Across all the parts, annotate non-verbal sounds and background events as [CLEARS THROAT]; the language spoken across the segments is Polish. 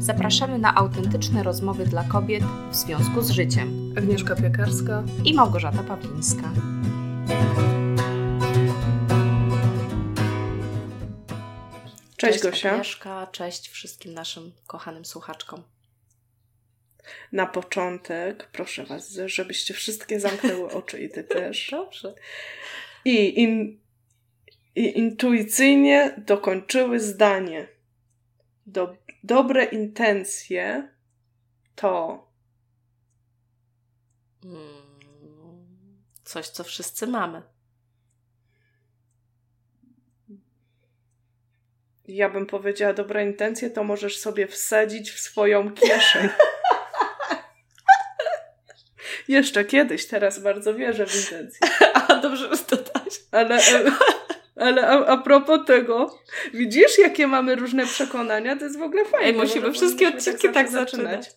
Zapraszamy na autentyczne rozmowy dla kobiet w związku z życiem. Agnieszka Piekarska i Małgorzata Pawlińska. Cześć, cześć Gosia. Agnieszka, cześć wszystkim naszym kochanym słuchaczkom. Na początek proszę Was, żebyście wszystkie zamknęły [LAUGHS] oczy i Ty też. Dobrze. I, in, i intuicyjnie dokończyły zdanie. Do, dobre intencje to. Hmm, coś, co wszyscy mamy. Ja bym powiedziała, dobre intencje to możesz sobie wsadzić w swoją kieszeń. [LAUGHS] Jeszcze kiedyś, teraz bardzo wierzę w intencje. A dobrze dodać. Ale, ale a, a propos tego, widzisz, jakie mamy różne przekonania? To jest w ogóle fajne. Ej, musimy wszystkie odcinki tak, tak zaczynać.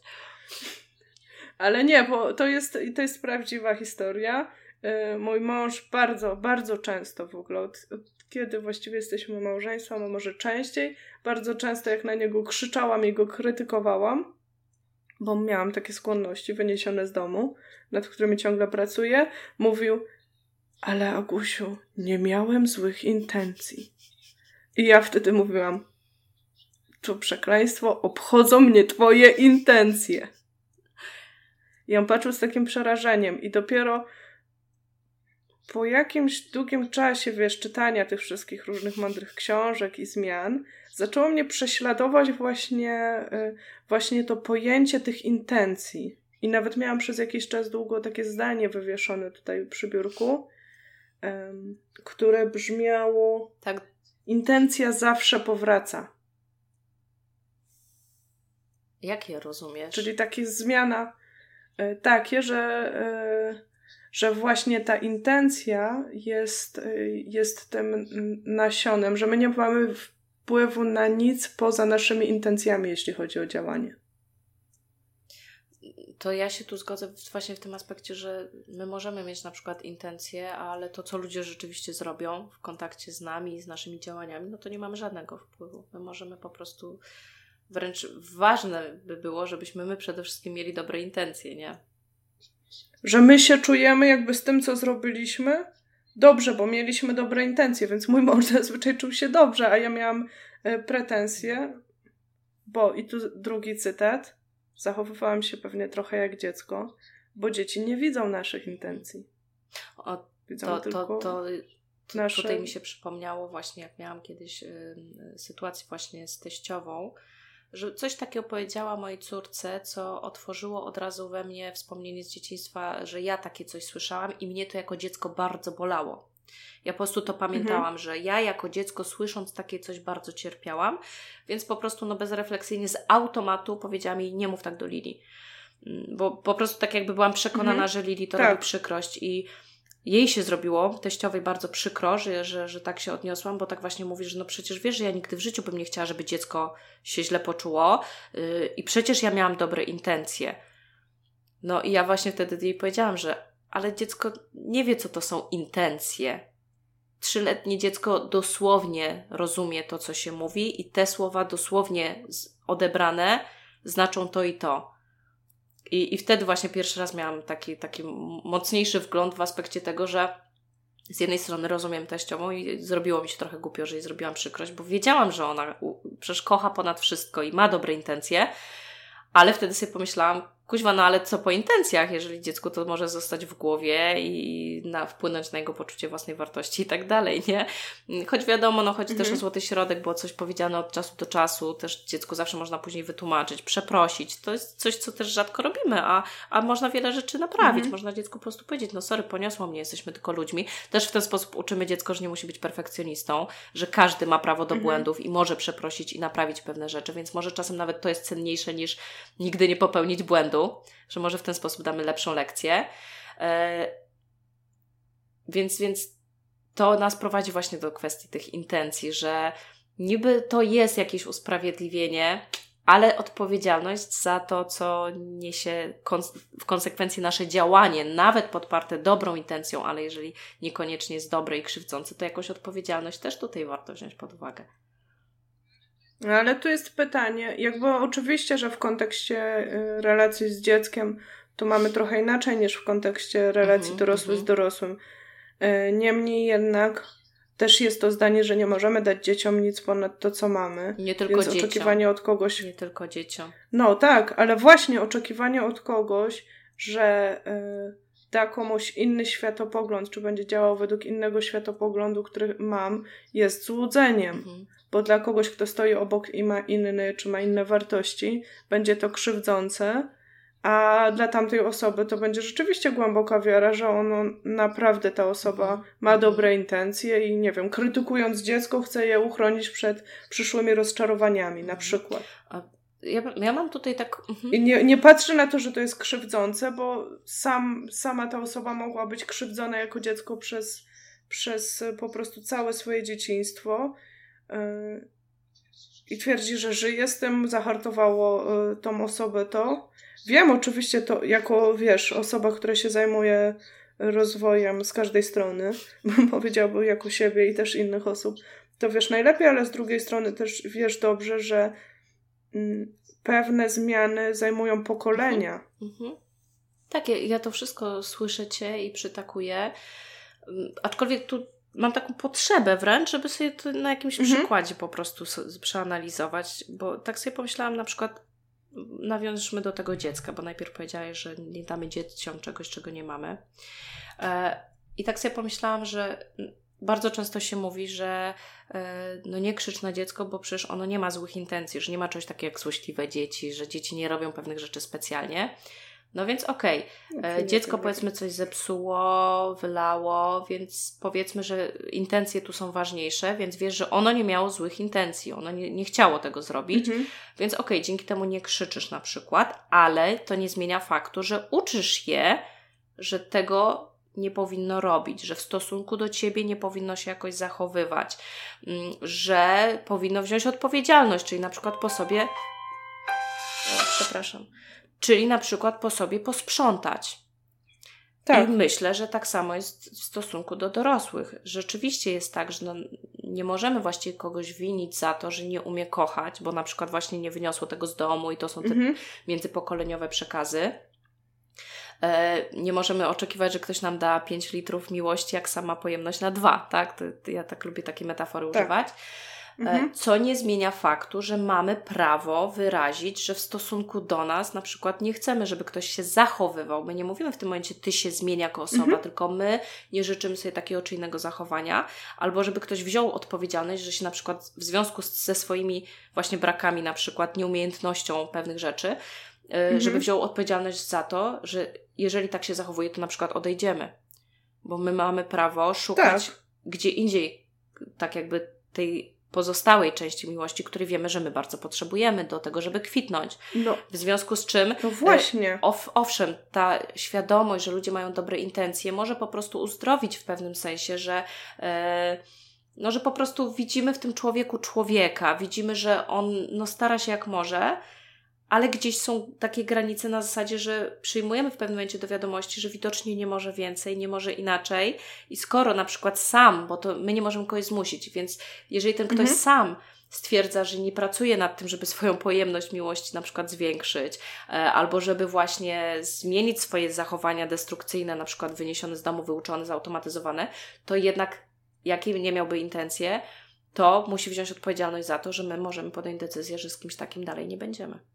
Ale nie, bo to jest, to jest prawdziwa historia. Y, mój mąż bardzo, bardzo często w ogóle, od, od kiedy właściwie jesteśmy małżeństwem, a może częściej, bardzo często jak na niego krzyczałam i go krytykowałam, bo miałam takie skłonności wyniesione z domu, nad którymi ciągle pracuję, mówił, ale Agusiu, nie miałem złych intencji. I ja wtedy mówiłam, to przekleństwo, obchodzą mnie twoje intencje. I on patrzył z takim przerażeniem i dopiero po jakimś długim czasie, wiesz, czytania tych wszystkich różnych mądrych książek i zmian, zaczęło mnie prześladować właśnie, y, właśnie to pojęcie tych intencji. I nawet miałam przez jakiś czas długo takie zdanie wywieszone tutaj przy biurku, które brzmiało: tak. Intencja zawsze powraca. Jakie rozumiesz? Czyli takie zmiana, y, takie, że. Y, że właśnie ta intencja jest, y, jest tym nasionem, że my nie mamy wpływu na nic poza naszymi intencjami, jeśli chodzi o działanie. To ja się tu zgodzę właśnie w tym aspekcie, że my możemy mieć na przykład intencje, ale to, co ludzie rzeczywiście zrobią w kontakcie z nami z naszymi działaniami, no to nie mamy żadnego wpływu. My możemy po prostu, wręcz ważne by było, żebyśmy my przede wszystkim mieli dobre intencje, nie? że my się czujemy jakby z tym, co zrobiliśmy, dobrze, bo mieliśmy dobre intencje, więc mój mąż [LAUGHS] zazwyczaj czuł się dobrze, a ja miałam e, pretensje, bo i tu drugi cytat, zachowywałam się pewnie trochę jak dziecko, bo dzieci nie widzą naszych intencji. O, widzą to, tylko to, to, nasze... Tutaj mi się przypomniało właśnie, jak miałam kiedyś y, sytuację właśnie z teściową, że coś takiego powiedziała mojej córce, co otworzyło od razu we mnie wspomnienie z dzieciństwa, że ja takie coś słyszałam i mnie to jako dziecko bardzo bolało. Ja po prostu to pamiętałam, mhm. że ja jako dziecko słysząc takie coś bardzo cierpiałam, więc po prostu no bezrefleksyjnie z automatu powiedziałam jej nie mów tak do Lili. Mm, bo po prostu tak jakby byłam przekonana, mhm. że Lili to tak. robi przykrość i jej się zrobiło, teściowej bardzo przykro, że, że, że tak się odniosłam, bo tak właśnie mówi, że no przecież wiesz, że ja nigdy w życiu bym nie chciała, żeby dziecko się źle poczuło yy, i przecież ja miałam dobre intencje. No i ja właśnie wtedy jej powiedziałam, że ale dziecko nie wie, co to są intencje. Trzyletnie dziecko dosłownie rozumie to, co się mówi i te słowa dosłownie odebrane znaczą to i to. I, I wtedy właśnie pierwszy raz miałam taki, taki mocniejszy wgląd w aspekcie tego, że z jednej strony rozumiem teściową i zrobiło mi się trochę głupio, że jej zrobiłam przykrość, bo wiedziałam, że ona przecież kocha ponad wszystko i ma dobre intencje, ale wtedy sobie pomyślałam, kuźwa, no ale co po intencjach, jeżeli dziecku to może zostać w głowie i na, wpłynąć na jego poczucie własnej wartości i tak dalej, nie? Choć wiadomo, no chodzi mhm. też o mhm. złoty środek, było coś powiedziane od czasu do czasu, też dziecku zawsze można później wytłumaczyć, przeprosić. To jest coś, co też rzadko robimy, a, a można wiele rzeczy naprawić. Mhm. Można dziecku po prostu powiedzieć, no sorry, poniosło mnie, jesteśmy tylko ludźmi. Też w ten sposób uczymy dziecko, że nie musi być perfekcjonistą, że każdy ma prawo do mhm. błędów i może przeprosić i naprawić pewne rzeczy, więc może czasem nawet to jest cenniejsze niż nigdy nie popełnić błędu że może w ten sposób damy lepszą lekcję. E, więc, więc to nas prowadzi właśnie do kwestii tych intencji, że niby to jest jakieś usprawiedliwienie, ale odpowiedzialność za to, co niesie w konsekwencji nasze działanie, nawet podparte dobrą intencją, ale jeżeli niekoniecznie jest dobre i krzywdzące, to jakąś odpowiedzialność też tutaj warto wziąć pod uwagę. Ale tu jest pytanie, jakby oczywiście, że w kontekście y, relacji z dzieckiem to mamy trochę inaczej niż w kontekście relacji mhm, dorosły z mhm. dorosłym. Y, niemniej jednak też jest to zdanie, że nie możemy dać dzieciom nic ponad to, co mamy. Nie tylko Więc dzieciom. oczekiwanie od kogoś. Nie tylko dzieciom. No tak, ale właśnie oczekiwanie od kogoś, że y, da komuś inny światopogląd, czy będzie działał według innego światopoglądu, który mam, jest złudzeniem. Mhm. Bo dla kogoś, kto stoi obok i ma inny, czy ma inne wartości, będzie to krzywdzące a dla tamtej osoby to będzie rzeczywiście głęboka wiara, że ono naprawdę ta osoba ma dobre intencje i nie wiem, krytykując dziecko, chce je uchronić przed przyszłymi rozczarowaniami, na mhm. przykład. Ja, ja mam tutaj tak. Mhm. I nie, nie patrzę na to, że to jest krzywdzące, bo sam, sama ta osoba mogła być krzywdzona jako dziecko przez, przez po prostu całe swoje dzieciństwo. Yy, I twierdzi, że żyje z tym, zahartowało yy, tą osobę to. Wiem oczywiście to jako, wiesz, osoba, która się zajmuje rozwojem z każdej strony, [LAUGHS] powiedziałbym jako siebie i też innych osób, to wiesz najlepiej, ale z drugiej strony też wiesz dobrze, że mm, pewne zmiany zajmują pokolenia. Mhm. Mhm. Tak, ja, ja to wszystko słyszę cię i przytakuję. Mm, aczkolwiek tu mam taką potrzebę wręcz, żeby sobie to na jakimś mhm. przykładzie po prostu przeanalizować, bo tak sobie pomyślałam na przykład nawiążmy do tego dziecka, bo najpierw powiedziałeś, że nie damy dzieciom czegoś, czego nie mamy. E, I tak sobie pomyślałam, że bardzo często się mówi, że e, no nie krzycz na dziecko, bo przecież ono nie ma złych intencji, że nie ma czegoś takiego jak złośliwe dzieci, że dzieci nie robią pewnych rzeczy specjalnie. No więc okej, okay. dziecko powiedzmy coś zepsuło, wylało, więc powiedzmy, że intencje tu są ważniejsze, więc wiesz, że ono nie miało złych intencji, ono nie, nie chciało tego zrobić, mhm. więc okej, okay, dzięki temu nie krzyczysz na przykład, ale to nie zmienia faktu, że uczysz je, że tego nie powinno robić, że w stosunku do ciebie nie powinno się jakoś zachowywać, mm, że powinno wziąć odpowiedzialność, czyli na przykład po sobie. O, przepraszam czyli na przykład po sobie posprzątać. Tak. I myślę, że tak samo jest w stosunku do dorosłych. Rzeczywiście jest tak, że no, nie możemy właściwie kogoś winić za to, że nie umie kochać, bo na przykład właśnie nie wyniosło tego z domu i to są te mhm. międzypokoleniowe przekazy. E, nie możemy oczekiwać, że ktoś nam da 5 litrów miłości, jak sama pojemność na dwa, tak? To, to ja tak lubię takie metafory tak. używać. E, mhm. Co nie zmienia faktu, że mamy prawo wyrazić, że w stosunku do nas na przykład nie chcemy, żeby ktoś się zachowywał. My nie mówimy w tym momencie, ty się zmień jako osoba, mhm. tylko my nie życzymy sobie takiego czy innego zachowania, albo żeby ktoś wziął odpowiedzialność, że się na przykład w związku z, ze swoimi właśnie brakami, na przykład nieumiejętnością pewnych rzeczy, e, mhm. żeby wziął odpowiedzialność za to, że jeżeli tak się zachowuje, to na przykład odejdziemy. Bo my mamy prawo szukać tak. gdzie indziej, tak jakby tej pozostałej części miłości, który wiemy, że my bardzo potrzebujemy do tego, żeby kwitnąć. No, w związku z czym, no właśnie. E, owszem, ta świadomość, że ludzie mają dobre intencje, może po prostu uzdrowić w pewnym sensie, że. E, no, że po prostu widzimy w tym człowieku człowieka, widzimy, że on no, stara się jak może, ale gdzieś są takie granice na zasadzie, że przyjmujemy w pewnym momencie do wiadomości, że widocznie nie może więcej, nie może inaczej. I skoro na przykład sam, bo to my nie możemy kogoś zmusić, więc jeżeli ten ktoś mhm. sam stwierdza, że nie pracuje nad tym, żeby swoją pojemność miłości na przykład zwiększyć, e, albo żeby właśnie zmienić swoje zachowania destrukcyjne, na przykład wyniesione z domu, wyuczone, zautomatyzowane, to jednak jakie nie miałby intencje, to musi wziąć odpowiedzialność za to, że my możemy podjąć decyzję, że z kimś takim dalej nie będziemy.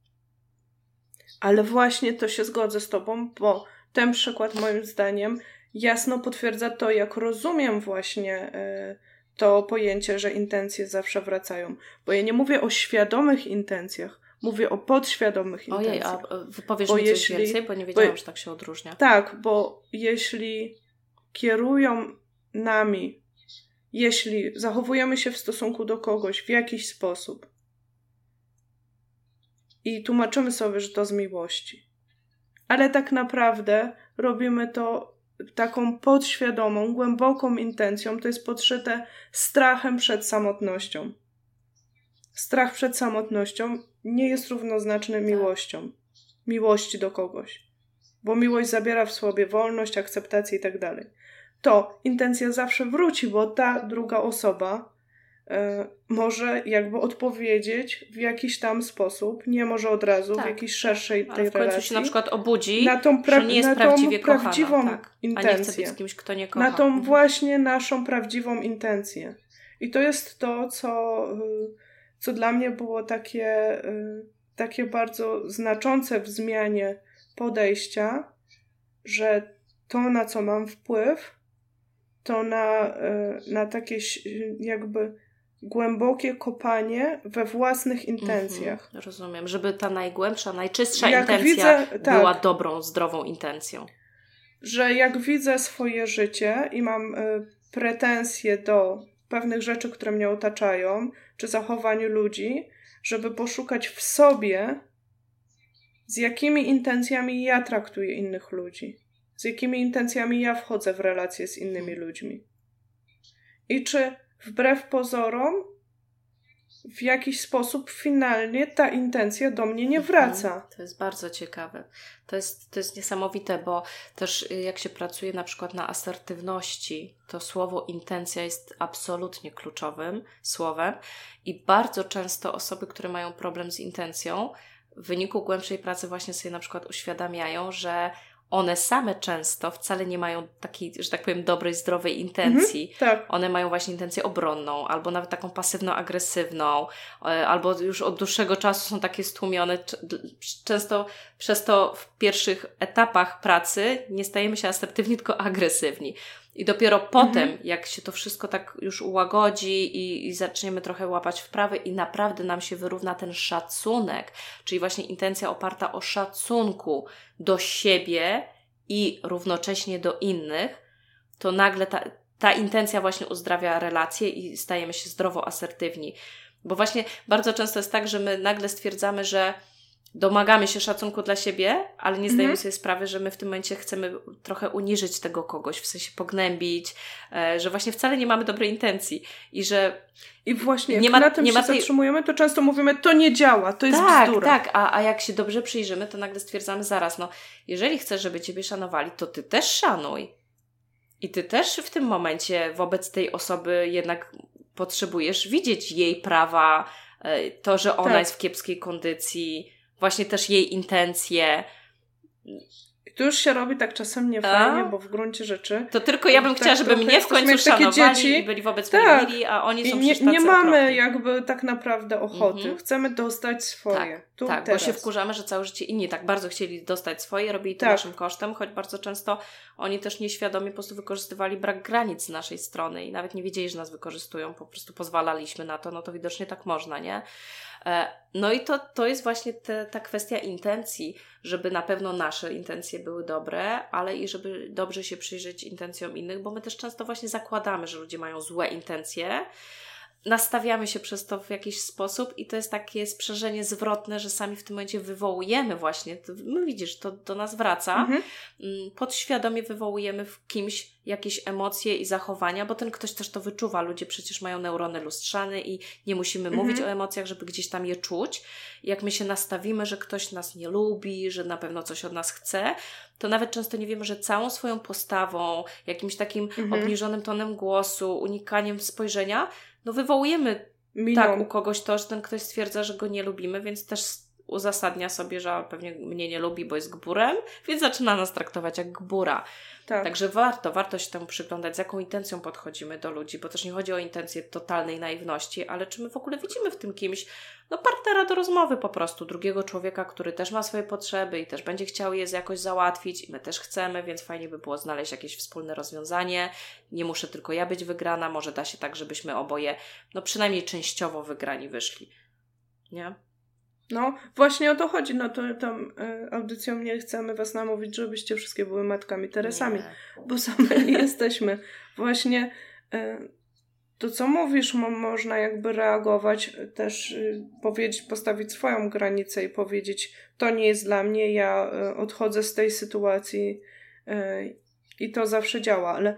Ale właśnie to się zgodzę z Tobą, bo ten przykład moim zdaniem jasno potwierdza to, jak rozumiem właśnie y, to pojęcie, że intencje zawsze wracają. Bo ja nie mówię o świadomych intencjach, mówię o podświadomych Ojej, intencjach. Ojej, a wypowiesz bo mi jeśli, coś więcej, bo nie wiedziałam, bo, że tak się odróżnia. Tak, bo jeśli kierują nami, jeśli zachowujemy się w stosunku do kogoś w jakiś sposób, i tłumaczymy sobie, że to z miłości. Ale tak naprawdę robimy to taką podświadomą, głęboką intencją, to jest podszyte strachem przed samotnością. Strach przed samotnością nie jest równoznaczny tak. miłością, miłości do kogoś, bo miłość zabiera w sobie wolność, akceptację i tak dalej. To intencja zawsze wróci, bo ta druga osoba może jakby odpowiedzieć w jakiś tam sposób, nie może od razu, tak, w jakiejś szerszej tej ale w końcu się na przykład obudzi, na tą pra- że nie jest na prawdziwie prawdziwą kochana, tak? intencję. A nie chce być z kimś, kto nie kocha. Na tą mhm. właśnie naszą prawdziwą intencję. I to jest to, co, y, co dla mnie było takie, y, takie bardzo znaczące w zmianie podejścia, że to, na co mam wpływ, to na, y, na takie jakby głębokie kopanie we własnych intencjach. Mhm, rozumiem, żeby ta najgłębsza, najczystsza jak intencja widzę, tak, była dobrą, zdrową intencją. Że jak widzę swoje życie i mam pretensje do pewnych rzeczy, które mnie otaczają, czy zachowaniu ludzi, żeby poszukać w sobie, z jakimi intencjami ja traktuję innych ludzi, z jakimi intencjami ja wchodzę w relacje z innymi ludźmi. I czy wbrew pozorom w jakiś sposób finalnie ta intencja do mnie nie wraca. Mhm. To jest bardzo ciekawe. To jest, to jest niesamowite, bo też y, jak się pracuje na przykład na asertywności, to słowo intencja jest absolutnie kluczowym słowem i bardzo często osoby, które mają problem z intencją, w wyniku głębszej pracy właśnie sobie na przykład uświadamiają, że one same często wcale nie mają takiej, że tak powiem, dobrej, zdrowej intencji. Mhm, tak. One mają właśnie intencję obronną, albo nawet taką pasywno-agresywną, e, albo już od dłuższego czasu są takie stłumione. Często przez to w pierwszych etapach pracy nie stajemy się asertywni, tylko agresywni. I dopiero potem, mhm. jak się to wszystko tak już ułagodzi i, i zaczniemy trochę łapać wprawy i naprawdę nam się wyrówna ten szacunek, czyli właśnie intencja oparta o szacunku do siebie i równocześnie do innych, to nagle ta, ta intencja właśnie uzdrawia relacje i stajemy się zdrowo asertywni. Bo właśnie bardzo często jest tak, że my nagle stwierdzamy, że domagamy się szacunku dla siebie, ale nie zdajemy mhm. sobie sprawy, że my w tym momencie chcemy trochę uniżyć tego kogoś, w sensie pognębić, e, że właśnie wcale nie mamy dobrej intencji i że i właśnie, jak nie ma, na tym nie się tej... zatrzymujemy, to często mówimy, to nie działa, to jest tak, bzdura. Tak, a, a jak się dobrze przyjrzymy, to nagle stwierdzamy zaraz, no jeżeli chcesz, żeby Ciebie szanowali, to Ty też szanuj. I Ty też w tym momencie wobec tej osoby jednak potrzebujesz widzieć jej prawa, e, to, że ona tak. jest w kiepskiej kondycji, właśnie też jej intencje. To już się robi tak czasem niefajnie, bo w gruncie rzeczy... To tylko ja bym tak chciała, żeby mnie w końcu szanowali dzieci. i byli wobec tak. mnie mili, a oni są I nie, nie mamy okropni. jakby tak naprawdę ochoty. Mhm. Chcemy dostać swoje. Tak, tu, tak teraz. bo się wkurzamy, że całe życie inni tak bardzo chcieli dostać swoje, robili to tak. naszym kosztem, choć bardzo często oni też nieświadomie po prostu wykorzystywali brak granic z naszej strony i nawet nie wiedzieli, że nas wykorzystują, po prostu pozwalaliśmy na to, no to widocznie tak można, nie? E, no i to, to jest właśnie te, ta kwestia intencji, żeby na pewno nasze intencje były dobre, ale i żeby dobrze się przyjrzeć intencjom innych, bo my też często właśnie zakładamy, że ludzie mają złe intencje, nastawiamy się przez to w jakiś sposób i to jest takie sprzężenie zwrotne, że sami w tym momencie wywołujemy właśnie, to, no widzisz, to do nas wraca, mhm. Mm, podświadomie wywołujemy w kimś jakieś emocje i zachowania, bo ten ktoś też to wyczuwa. Ludzie przecież mają neurony lustrzane i nie musimy mhm. mówić o emocjach, żeby gdzieś tam je czuć. Jak my się nastawimy, że ktoś nas nie lubi, że na pewno coś od nas chce, to nawet często nie wiemy, że całą swoją postawą, jakimś takim mhm. obniżonym tonem głosu, unikaniem spojrzenia, no wywołujemy Miną. tak u kogoś to, że ten ktoś stwierdza, że go nie lubimy, więc też uzasadnia sobie, że pewnie mnie nie lubi, bo jest gburem, więc zaczyna nas traktować jak gbura. Tak. Także warto, warto się temu przyglądać, z jaką intencją podchodzimy do ludzi, bo też nie chodzi o intencję totalnej naiwności, ale czy my w ogóle widzimy w tym kimś, no partnera do rozmowy po prostu, drugiego człowieka, który też ma swoje potrzeby i też będzie chciał je jakoś załatwić i my też chcemy, więc fajnie by było znaleźć jakieś wspólne rozwiązanie. Nie muszę tylko ja być wygrana, może da się tak, żebyśmy oboje, no przynajmniej częściowo wygrani wyszli. Nie? No, właśnie o to chodzi. No to tą y, audycją nie chcemy was namówić, żebyście wszystkie były matkami Teresami, nie. bo same nie [LAUGHS] jesteśmy. Właśnie y, to, co mówisz, mo można jakby reagować, też y, powiedzieć, postawić swoją granicę i powiedzieć, to nie jest dla mnie, ja odchodzę z tej sytuacji i to zawsze działa. Ale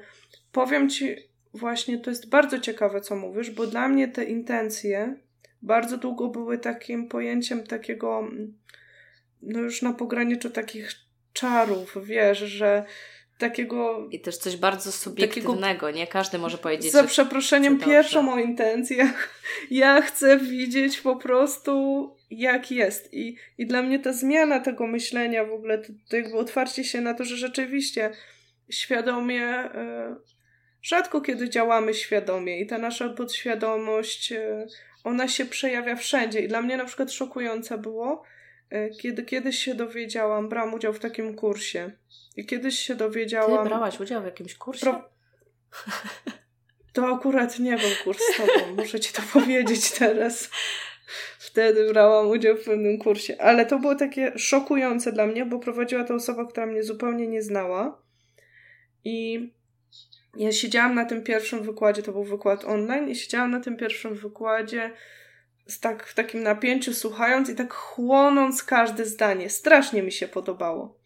powiem ci, właśnie to jest bardzo ciekawe, co mówisz, bo dla mnie te intencje bardzo długo były takim pojęciem takiego, no już na pograniczu takich czarów, wiesz, że takiego... I też coś bardzo subiektywnego, takiego, nie? Każdy może powiedzieć, Za przeproszeniem pierwszą o intencjach. [LAUGHS] Ja chcę widzieć po prostu jak jest. I, I dla mnie ta zmiana tego myślenia w ogóle, to, to jakby otwarcie się na to, że rzeczywiście świadomie... Y rzadko kiedy działamy świadomie i ta nasza podświadomość, e, ona się przejawia wszędzie. I dla mnie na przykład szokujące było, e, kiedy kiedyś się dowiedziałam, brałam udział w takim kursie. I kiedyś się dowiedziałam. Ty brałaś udział w jakimś kursie? Pro... [LAUGHS] To akurat nie był kurs z tobą, muszę ci to powiedzieć teraz. Wtedy brałam udział w pewnym kursie. Ale to było takie szokujące dla mnie, bo prowadziła to osoba, która mnie zupełnie nie znała. I ja siedziałam na tym pierwszym wykładzie, to był wykład online, i siedziałam na tym pierwszym wykładzie z tak, w takim napięciu, słuchając i tak chłonąc każde zdanie. Strasznie mi się podobało.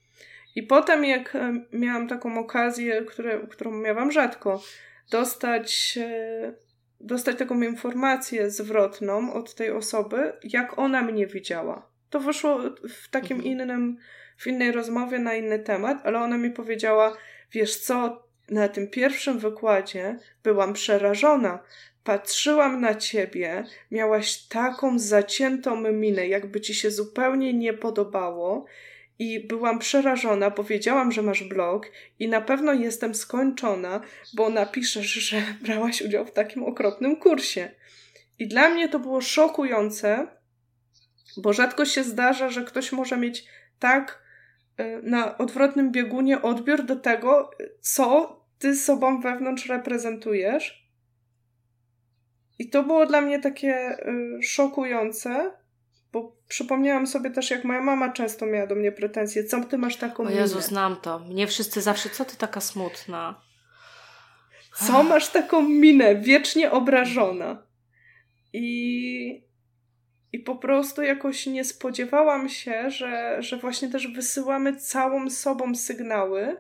I potem, jak e, miałam taką okazję, które, którą miałam rzadko, dostać, e, dostać taką informację zwrotną od tej osoby, jak ona mnie widziała. To wyszło w takim mhm. innym, w innej rozmowie na inny temat, ale ona mi powiedziała, wiesz co, na tym pierwszym wykładzie byłam przerażona. Patrzyłam na ciebie, miałaś taką zaciętą minę, jakby ci się zupełnie nie podobało. I byłam przerażona, bo wiedziałam, że masz blog i na pewno jestem skończona, bo napiszesz, że [LAUGHS] brałaś udział w takim okropnym kursie. I dla mnie to było szokujące, bo rzadko się zdarza, że ktoś może mieć tak na odwrotnym biegunie odbiór do tego, co ty sobą wewnątrz reprezentujesz. I to było dla mnie takie y, szokujące, bo przypomniałam sobie też, jak moja mama często miała do mnie pretensje, co ty masz taką O Jezu, minę? znam to. Mnie wszyscy zawsze, co ty taka smutna? Co masz taką minę, wiecznie obrażona? I i po prostu jakoś nie spodziewałam się, że, że właśnie też wysyłamy całą sobą sygnały.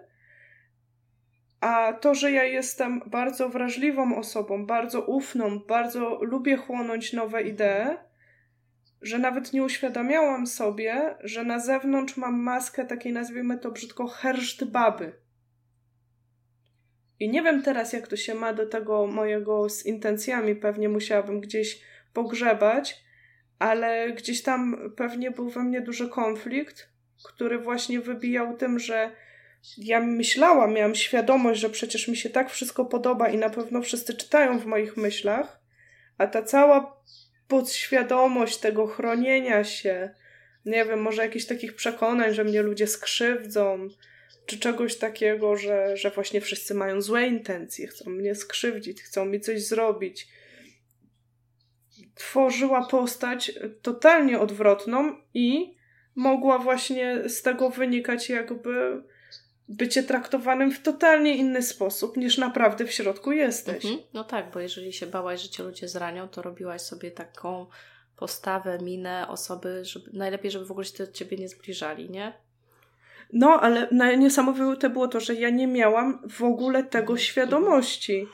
A to, że ja jestem bardzo wrażliwą osobą, bardzo ufną, bardzo lubię chłonąć nowe idee, że nawet nie uświadamiałam sobie, że na zewnątrz mam maskę takiej, nazwijmy to brzydko, herszt baby. I nie wiem teraz, jak to się ma do tego mojego z intencjami, pewnie musiałabym gdzieś pogrzebać, ale gdzieś tam pewnie był we mnie duży konflikt, który właśnie wybijał tym, że ja myślałam, miałam świadomość, że przecież mi się tak wszystko podoba i na pewno wszyscy czytają w moich myślach, a ta cała podświadomość tego chronienia się, nie wiem, może jakichś takich przekonań, że mnie ludzie skrzywdzą, czy czegoś takiego, że, że właśnie wszyscy mają złe intencje, chcą mnie skrzywdzić, chcą mi coś zrobić tworzyła postać totalnie odwrotną i mogła właśnie z tego wynikać jakby bycie traktowanym w totalnie inny sposób niż naprawdę w środku jesteś. Mhm. No tak, bo jeżeli się bałaś, że cię ludzie zranią, to robiłaś sobie taką postawę, minę osoby, żeby najlepiej, żeby w ogóle się do ciebie nie zbliżali, nie? No, ale niesamowite było to, że ja nie miałam w ogóle tego mhm. świadomości.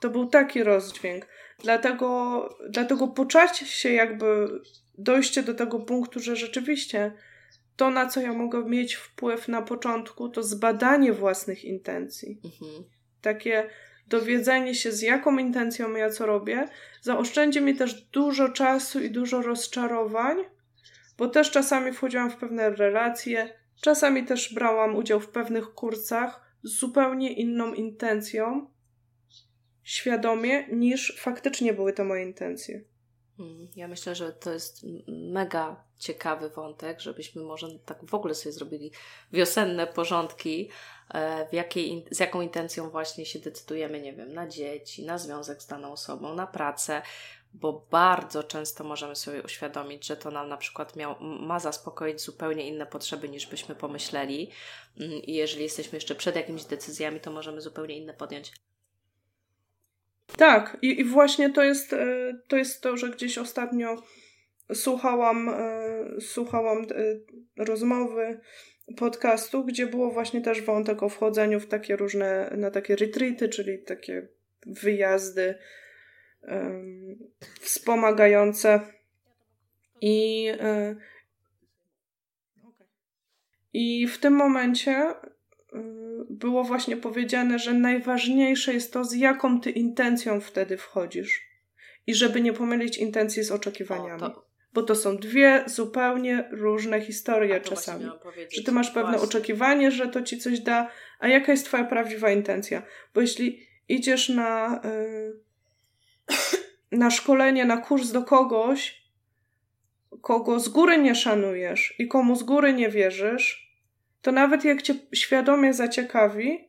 To był taki rozdźwięk. Dlatego, dlatego poczuć się jakby dojście do tego punktu, że rzeczywiście to, na co ja mogę mieć wpływ na początku, to zbadanie własnych intencji. Mhm. Takie dowiedzenie się, z jaką intencją ja co robię, zaoszczędzi mi też dużo czasu i dużo rozczarowań, bo też czasami wchodziłam w pewne relacje, czasami też brałam udział w pewnych kursach z zupełnie inną intencją, świadomie, niż faktycznie były to moje intencje. Hmm, ja myślę, że to jest mega ciekawy wątek, żebyśmy może tak w ogóle sobie zrobili wiosenne porządki, e, w jakiej, z jaką intencją właśnie się decydujemy, nie wiem, na dzieci, na związek z daną osobą, na pracę, bo bardzo często możemy sobie uświadomić, że to nam na przykład miał, ma zaspokoić zupełnie inne potrzeby niż byśmy pomyśleli. Mm, I jeżeli jesteśmy jeszcze przed jakimiś decyzjami, to możemy zupełnie inne podjąć. Tak, i, i właśnie to jest, e, to jest to, że gdzieś ostatnio słuchałam, e, słuchałam e, rozmowy podcastu, gdzie było właśnie też wątek o wchodzeniu w takie różne, na takie retreaty, czyli takie wyjazdy um, wspomagające. I i w tym momencie było właśnie powiedziane, że najważniejsze jest to, z jaką ty intencją wtedy wchodzisz. I żeby nie pomylić intencji z oczekiwaniami. O, to... Bo to są dwie zupełnie różne historie czasami. Że ty masz pewne właśnie. oczekiwanie, że to ci coś da, a jaka jest twoja prawdziwa intencja? Bo jeśli idziesz na, yy, na szkolenie, na kurs do kogoś, kogo z góry nie szanujesz i komu z góry nie wierzysz, to nawet jak cię świadomie zaciekawi,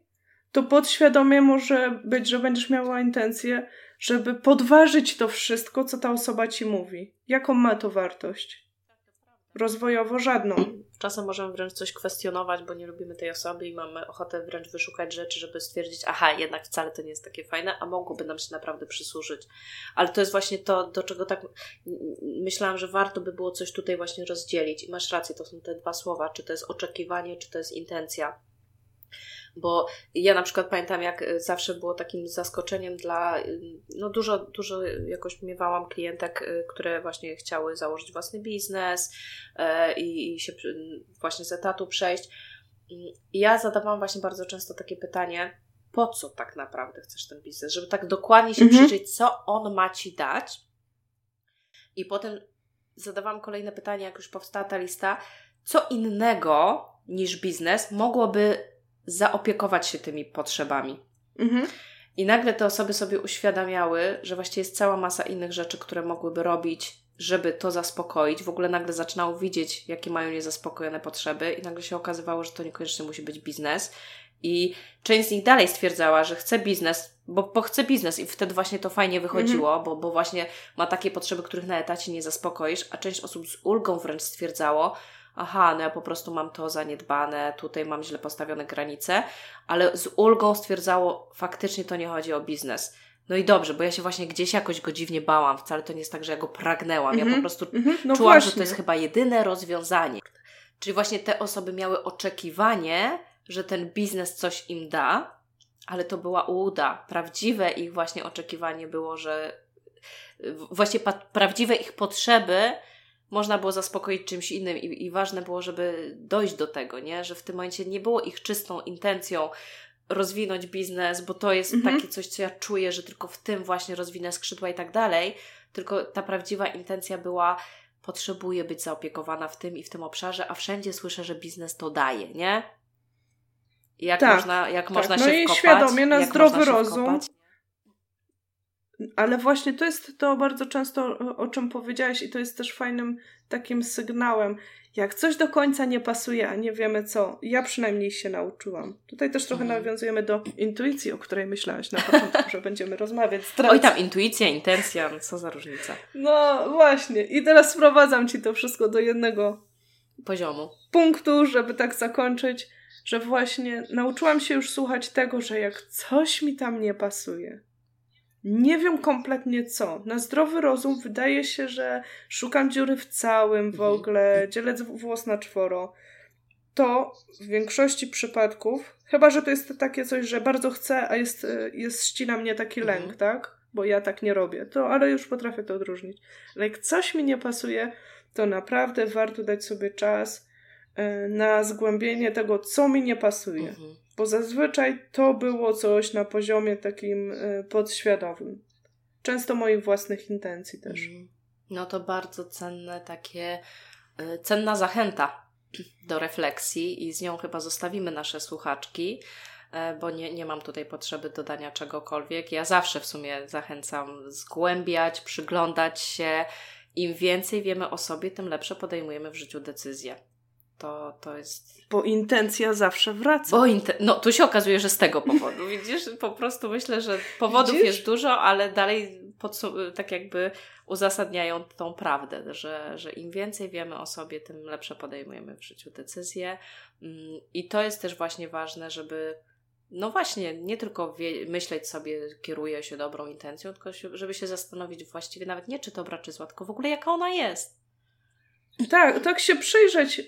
to podświadomie może być, że będziesz miała intencję, żeby podważyć to wszystko, co ta osoba ci mówi. Jaką ma to wartość? Rozwojowo żadną. Czasem możemy wręcz coś kwestionować, bo nie lubimy tej osoby i mamy ochotę wręcz wyszukać rzeczy, żeby stwierdzić, aha, jednak wcale to nie jest takie fajne, a mogłoby nam się naprawdę przysłużyć. Ale to jest właśnie to, do czego tak myślałam, że warto by było coś tutaj właśnie rozdzielić. I masz rację, to są te dwa słowa, czy to jest oczekiwanie, czy to jest intencja bo ja na przykład pamiętam, jak e, zawsze było takim zaskoczeniem dla, e, no dużo, dużo jakoś miewałam klientek, e, które właśnie chciały założyć własny biznes i, i się właśnie z etatu przejść. I ja zadawałam właśnie bardzo często takie pytanie, po co tak naprawdę chcesz ten biznes? Żeby tak dokładnie się mhm. przyjrzeć, co on ma ci dać. I potem zadawałam kolejne pytanie, jak już powstała ta lista, co innego niż biznes mogłoby zaopiekować się tymi potrzebami. Mhm. I nagle te osoby sobie uświadamiały, że właściwie jest cała masa innych rzeczy, które mogłyby robić, żeby to zaspokoić. W ogóle nagle zaczynały widzieć, jakie mają niezaspokojone potrzeby, i nagle się okazywało, że to niekoniecznie musi być biznes. I część z nich dalej stwierdzała, że chce biznes, bo, bo chce biznes, i wtedy właśnie to fajnie wychodziło, mhm. bo, bo właśnie ma takie potrzeby, których na etacie nie zaspokoisz, a część osób z ulgą wręcz stwierdzało, aha, no ja po prostu mam to zaniedbane, tutaj mam źle postawione granice, ale z ulgą stwierdzało, faktycznie to nie chodzi o biznes. No i dobrze, bo ja się właśnie gdzieś jakoś go dziwnie bałam. Wcale to nie jest tak, że ja go pragnęłam. Mm -hmm. Ja po mhm, prostu mm -hmm. no czułam, właśnie. że to jest chyba jedyne rozwiązanie. Czyli właśnie te osoby miały oczekiwanie, że ten biznes coś im da, ale to była ułuda. Prawdziwe ich właśnie oczekiwanie było, że właśnie prawdziwe ich potrzeby można było zaspokoić czymś innym i, i ważne było, żeby dojść do tego, nie? Że w tym momencie nie było ich czystą intencją rozwinąć biznes, bo to jest mhm. takie coś, co ja czuję, że tylko w tym właśnie rozwinę skrzydła i tak dalej, tylko ta prawdziwa intencja była potrzebuję być zaopiekowana w tym i w tym obszarze, a wszędzie słyszę, że biznes to daje, nie? jak tak, można, jak tak. można no się i wkopać, świadomie na zdrowy rozum. Wkopać? Ale właśnie to jest to bardzo często, o czym powiedziałaś, i to jest też fajnym takim sygnałem. Jak coś do końca nie pasuje, a nie wiemy co, ja przynajmniej się nauczyłam. Tutaj też trochę mhm. nawiązujemy do intuicji, o której myślałaś na początku, że będziemy rozmawiać. Oj, tam intuicja, intencja, co za różnica. No właśnie. I teraz sprowadzam ci to wszystko do jednego poziomu. Punktu, żeby tak zakończyć, że właśnie nauczyłam się już słuchać tego, że jak coś mi tam nie pasuje, nie wiem kompletnie co. Na zdrowy rozum wydaje się, że szukam dziury w całym w mhm. ogóle, dzielę włos na czworo. To w większości przypadków, chyba że to jest takie coś, że bardzo chcę, a jest, jest ścina mnie taki mhm. lęk, tak? Bo ja tak nie robię. To, ale już potrafię to odróżnić. Ale jak coś mi nie pasuje, to naprawdę warto dać sobie czas na zgłębienie tego, co mi nie pasuje. Mhm bo zazwyczaj to było coś na poziomie takim e, podświadomym. Często moich własnych intencji też. Mhm. No to bardzo cenne takie, e, cenna zachęta [CLEARS THROAT] do refleksji i z nią chyba zostawimy nasze słuchaczki, e, bo nie, nie mam tutaj potrzeby dodania czegokolwiek. Ja zawsze w sumie zachęcam zgłębiać, przyglądać się. Im więcej wiemy o sobie, tym lepsze podejmujemy w życiu decyzje. To, to jest. Bo intencja zawsze wraca. Bo. No, tu się okazuje, że z tego powodu. [LAUGHS] Widzisz, po prostu myślę, że powodów Widzisz? jest dużo, ale dalej tak jakby uzasadniają tą prawdę, że, że im więcej wiemy o sobie, tym lepsze podejmujemy w życiu decyzje. Mm, I to jest też właśnie ważne, żeby. No właśnie, nie tylko wie- myśleć sobie, kieruje się dobrą intencją, tylko się, żeby się zastanowić właściwie nawet nie czy dobra, czy zła, tylko w ogóle jaka ona jest. Tak, tak się przyjrzeć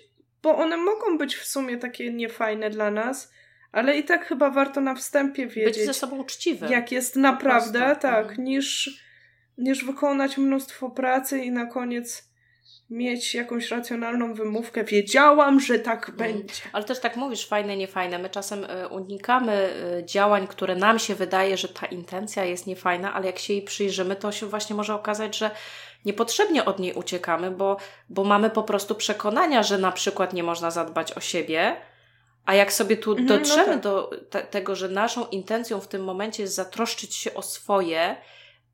bo one mogą być w sumie takie niefajne dla nas, ale i tak chyba warto na wstępie wiedzieć. Być ze sobą uczciwym. Jak jest naprawdę, tak, mhm. niż, niż wykonać mnóstwo pracy i na koniec mieć jakąś racjonalną wymówkę. Wiedziałam, że tak mm. będzie. Ale też tak mówisz, fajne, niefajne. My czasem y, unikamy y, działań, które nam się wydaje, że ta intencja jest niefajna, ale jak się jej przyjrzymy, to się właśnie może okazać, że niepotrzebnie od niej uciekamy, bo, bo mamy po prostu przekonania, że na przykład nie można zadbać o siebie. A jak sobie tu mhm, no dotrzemy no tak. do te, tego, że naszą intencją w tym momencie jest zatroszczyć się o swoje,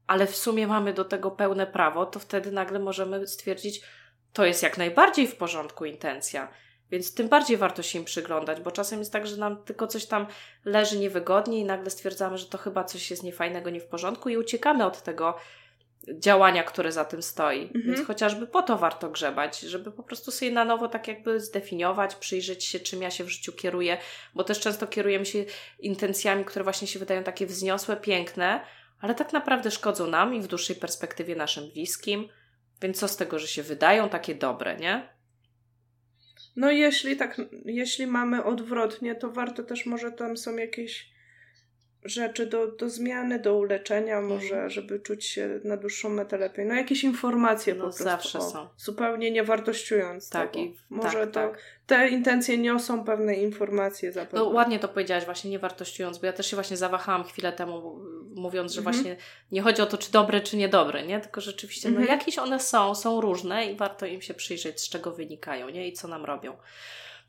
ale w sumie mamy do tego pełne prawo, to wtedy nagle możemy stwierdzić, to jest jak najbardziej w porządku intencja. Więc tym bardziej warto się im przyglądać, bo czasem jest tak, że nam tylko coś tam leży niewygodnie i nagle stwierdzamy, że to chyba coś jest niefajnego, nie w porządku i uciekamy od tego działania, które za tym stoi. Mhm. Więc chociażby po to warto grzebać, żeby po prostu sobie na nowo tak jakby zdefiniować, przyjrzeć się, czym ja się w życiu kieruję, bo też często kierujemy się intencjami, które właśnie się wydają takie wzniosłe, piękne, ale tak naprawdę szkodzą nam i w dłuższej perspektywie naszym bliskim. Więc co z tego, że się wydają takie dobre, nie? No jeśli tak, jeśli mamy odwrotnie, to warto też może tam są jakieś rzeczy do, do zmiany, do uleczenia, może, mhm. żeby czuć się na dłuższą metę lepiej. No jakieś informacje no, po prostu. Zawsze o, są. Zupełnie nie wartościując tak, tego. I, może tak, to, tak. te intencje niosą pewne informacje zapewne. No ładnie to powiedziałaś właśnie, nie wartościując, bo ja też się właśnie zawahałam chwilę temu, mówiąc, że mhm. właśnie nie chodzi o to, czy dobre, czy niedobre, nie? Tylko rzeczywiście, no mhm. jakieś one są, są różne i warto im się przyjrzeć, z czego wynikają, nie? I co nam robią.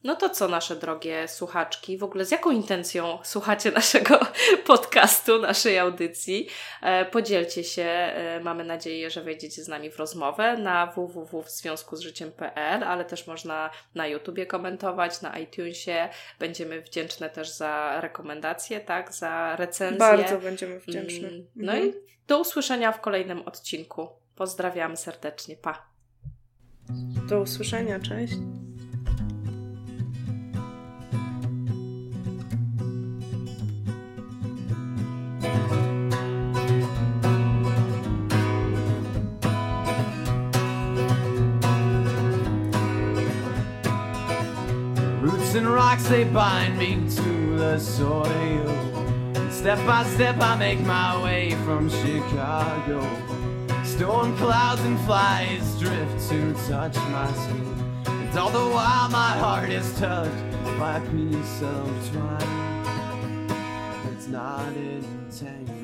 No to co, nasze drogie słuchaczki, w ogóle z jaką intencją słuchacie [LAUGHS] naszego podcastu, naszej audycji? E, podzielcie się, e, mamy nadzieję, że wejdziecie z nami w rozmowę na www.związkuzżyciem.pl, ale też można na YouTubie komentować, na iTunesie. Będziemy wdzięczne też za rekomendacje, tak, za recenzje. Bardzo będziemy wdzięczni. Mm, no mhm. i do usłyszenia w kolejnym odcinku. Pozdrawiamy serdecznie. Pa. Do usłyszenia, cześć. Rocks they bind me to the soil. And step by step I make my way from Chicago. Storm clouds and flies drift to touch my skin. And all the while my heart is touched by a piece of twine. It's not entangled.